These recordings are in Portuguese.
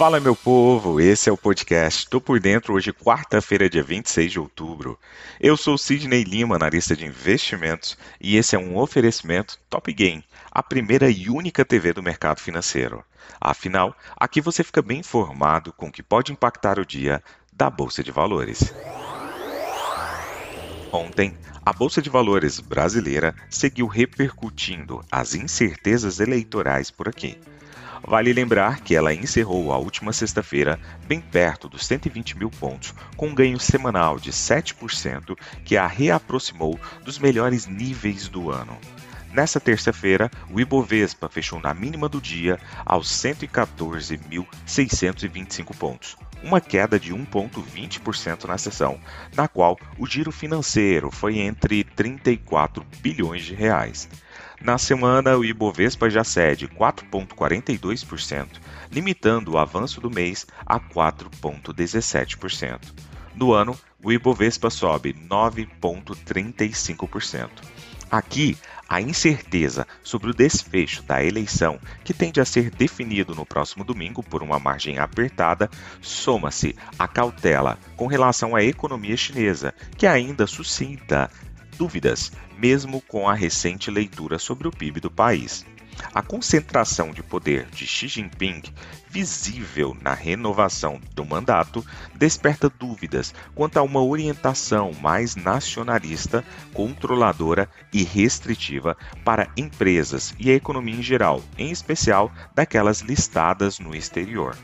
Fala, meu povo! Esse é o podcast Tô por Dentro, hoje, quarta-feira, dia 26 de outubro. Eu sou Sidney Lima, analista de investimentos, e esse é um oferecimento Top Game, a primeira e única TV do mercado financeiro. Afinal, aqui você fica bem informado com o que pode impactar o dia da Bolsa de Valores. Ontem, a Bolsa de Valores brasileira seguiu repercutindo as incertezas eleitorais por aqui. Vale lembrar que ela encerrou a última sexta-feira bem perto dos 120 mil pontos, com um ganho semanal de 7%, que a reaproximou dos melhores níveis do ano. Nessa terça-feira, o Ibovespa fechou na mínima do dia aos 114.625 pontos, uma queda de 1,20% na sessão, na qual o giro financeiro foi entre 34 bilhões de reais. Na semana, o Ibovespa já cede 4,42%, limitando o avanço do mês a 4,17%. No ano, o Ibovespa sobe 9,35%. Aqui, a incerteza sobre o desfecho da eleição, que tende a ser definido no próximo domingo por uma margem apertada, soma-se à cautela com relação à economia chinesa, que ainda suscita dúvidas, mesmo com a recente leitura sobre o PIB do país. A concentração de poder de Xi Jinping, visível na renovação do mandato, desperta dúvidas quanto a uma orientação mais nacionalista, controladora e restritiva para empresas e a economia em geral, em especial daquelas listadas no exterior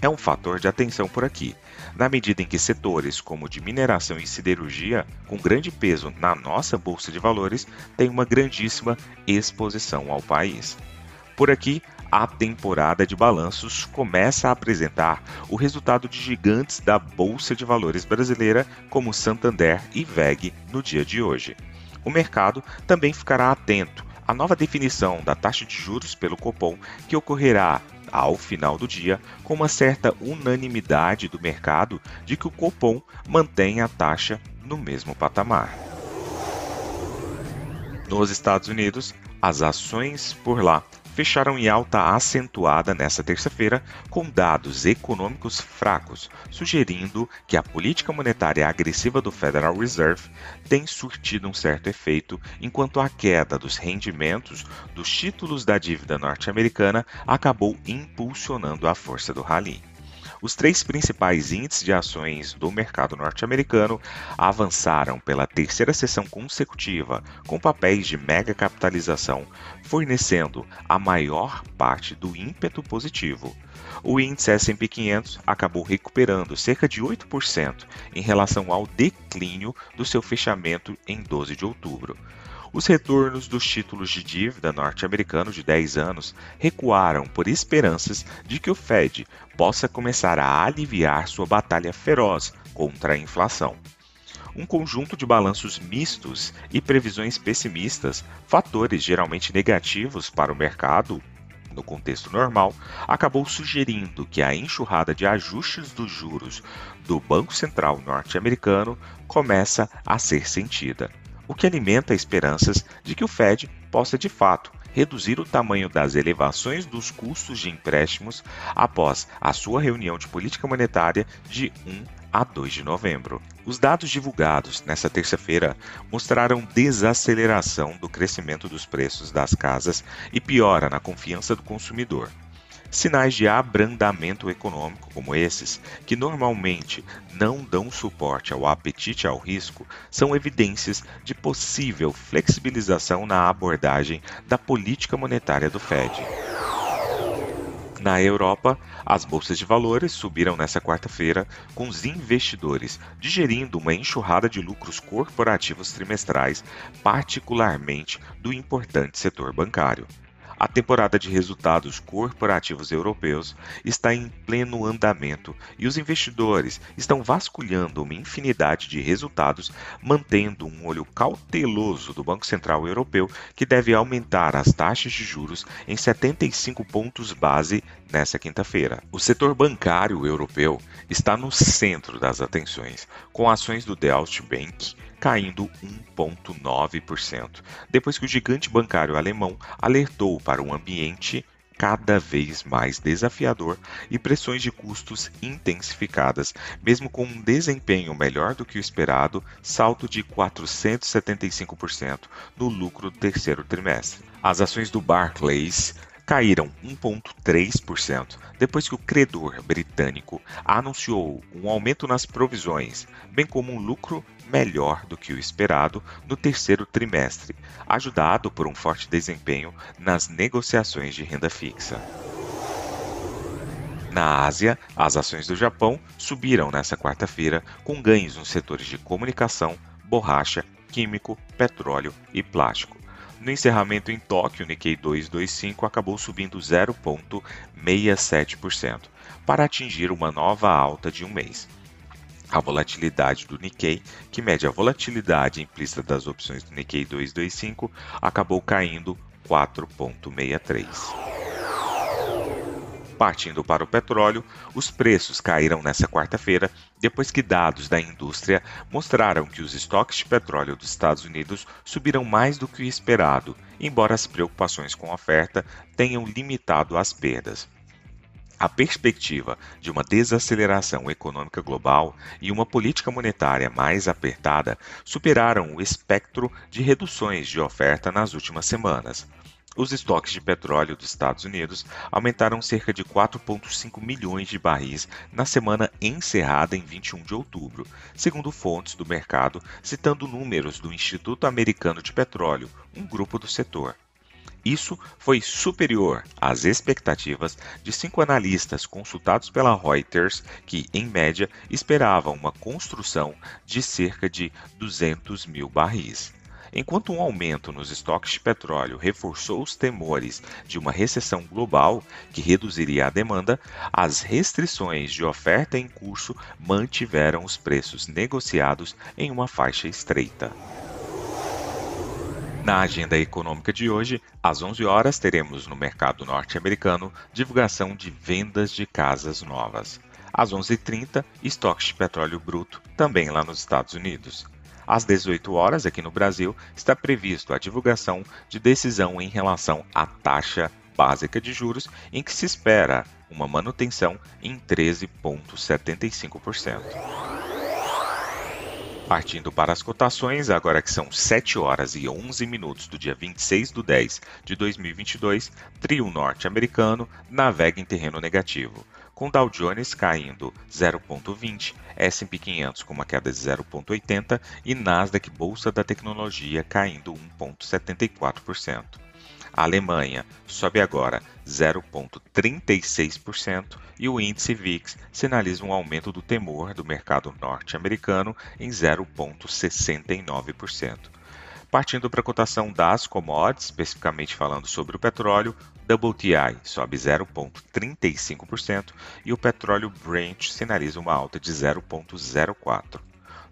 é um fator de atenção por aqui, na medida em que setores como de mineração e siderurgia, com grande peso na nossa bolsa de valores, têm uma grandíssima exposição ao país. Por aqui, a temporada de balanços começa a apresentar o resultado de gigantes da Bolsa de Valores brasileira, como Santander e VEG, no dia de hoje. O mercado também ficará atento à nova definição da taxa de juros pelo Copom, que ocorrerá ao final do dia, com uma certa unanimidade do mercado de que o Copom mantém a taxa no mesmo patamar. Nos Estados Unidos, as ações por lá fecharam em alta acentuada nesta terça-feira, com dados econômicos fracos, sugerindo que a política monetária agressiva do Federal Reserve tem surtido um certo efeito, enquanto a queda dos rendimentos dos títulos da dívida norte-americana acabou impulsionando a força do rally. Os três principais índices de ações do mercado norte-americano avançaram pela terceira sessão consecutiva, com papéis de mega capitalização, fornecendo a maior parte do ímpeto positivo. O índice S&P 500 acabou recuperando cerca de 8% em relação ao declínio do seu fechamento em 12 de outubro. Os retornos dos títulos de dívida norte-americanos de 10 anos recuaram por esperanças de que o Fed possa começar a aliviar sua batalha feroz contra a inflação. Um conjunto de balanços mistos e previsões pessimistas, fatores geralmente negativos para o mercado, no contexto normal, acabou sugerindo que a enxurrada de ajustes dos juros do Banco Central norte-americano começa a ser sentida o que alimenta esperanças de que o Fed possa de fato reduzir o tamanho das elevações dos custos de empréstimos após a sua reunião de política monetária de 1 a 2 de novembro. Os dados divulgados nesta terça-feira mostraram desaceleração do crescimento dos preços das casas e piora na confiança do consumidor. Sinais de abrandamento econômico como esses, que normalmente não dão suporte ao apetite ao risco, são evidências de possível flexibilização na abordagem da política monetária do Fed. Na Europa, as bolsas de valores subiram nesta quarta-feira, com os investidores digerindo uma enxurrada de lucros corporativos trimestrais, particularmente do importante setor bancário. A temporada de resultados corporativos europeus está em pleno andamento e os investidores estão vasculhando uma infinidade de resultados, mantendo um olho cauteloso do Banco Central Europeu, que deve aumentar as taxas de juros em 75 pontos base nesta quinta-feira. O setor bancário europeu está no centro das atenções, com ações do Deutsche Bank caindo 1,9%, depois que o gigante bancário alemão alertou para um ambiente cada vez mais desafiador e pressões de custos intensificadas, mesmo com um desempenho melhor do que o esperado, salto de 475% no lucro do terceiro trimestre. As ações do Barclays caíram 1,3% depois que o credor britânico anunciou um aumento nas provisões, bem como um lucro melhor do que o esperado no terceiro trimestre, ajudado por um forte desempenho nas negociações de renda fixa. Na Ásia, as ações do Japão subiram nesta quarta-feira, com ganhos nos setores de comunicação, borracha, químico, petróleo e plástico. No encerramento em Tóquio, o Nikkei 225 acabou subindo 0,67%, para atingir uma nova alta de um mês. A volatilidade do Nikkei, que mede a volatilidade implícita das opções do Nikkei 225, acabou caindo 4,63%. Partindo para o petróleo, os preços caíram nesta quarta-feira depois que dados da indústria mostraram que os estoques de petróleo dos Estados Unidos subiram mais do que o esperado, embora as preocupações com a oferta tenham limitado as perdas. A perspectiva de uma desaceleração econômica global e uma política monetária mais apertada superaram o espectro de reduções de oferta nas últimas semanas. Os estoques de petróleo dos Estados Unidos aumentaram cerca de 4,5 milhões de barris na semana encerrada em 21 de outubro, segundo fontes do mercado, citando números do Instituto Americano de Petróleo, um grupo do setor. Isso foi superior às expectativas de cinco analistas consultados pela Reuters, que, em média, esperavam uma construção de cerca de 200 mil barris. Enquanto um aumento nos estoques de petróleo reforçou os temores de uma recessão global que reduziria a demanda, as restrições de oferta em curso mantiveram os preços negociados em uma faixa estreita. Na agenda econômica de hoje, às 11 horas, teremos no mercado norte-americano divulgação de vendas de casas novas. Às 11h30, estoques de petróleo bruto, também lá nos Estados Unidos. Às 18 horas, aqui no Brasil, está previsto a divulgação de decisão em relação à taxa básica de juros, em que se espera uma manutenção em 13,75%. Partindo para as cotações, agora que são 7 horas e 11 minutos do dia 26 de 10 de 2022, trio norte-americano navega em terreno negativo, com Dow Jones caindo 0,20, S&P 500 com uma queda de 0,80 e Nasdaq Bolsa da Tecnologia caindo 1,74%. A Alemanha sobe agora 0,36% e o índice VIX sinaliza um aumento do temor do mercado norte-americano em 0,69%. Partindo para a cotação das commodities, especificamente falando sobre o petróleo, WTI sobe 0,35% e o petróleo Brent sinaliza uma alta de 0,04%.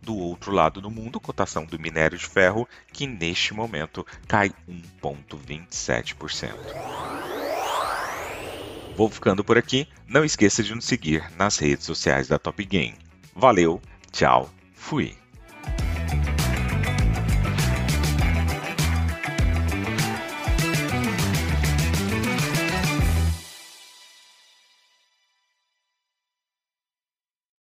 Do outro lado do mundo, cotação do minério de ferro, que neste momento cai 1,27%. Vou ficando por aqui. Não esqueça de nos seguir nas redes sociais da Top Game. Valeu, tchau, fui!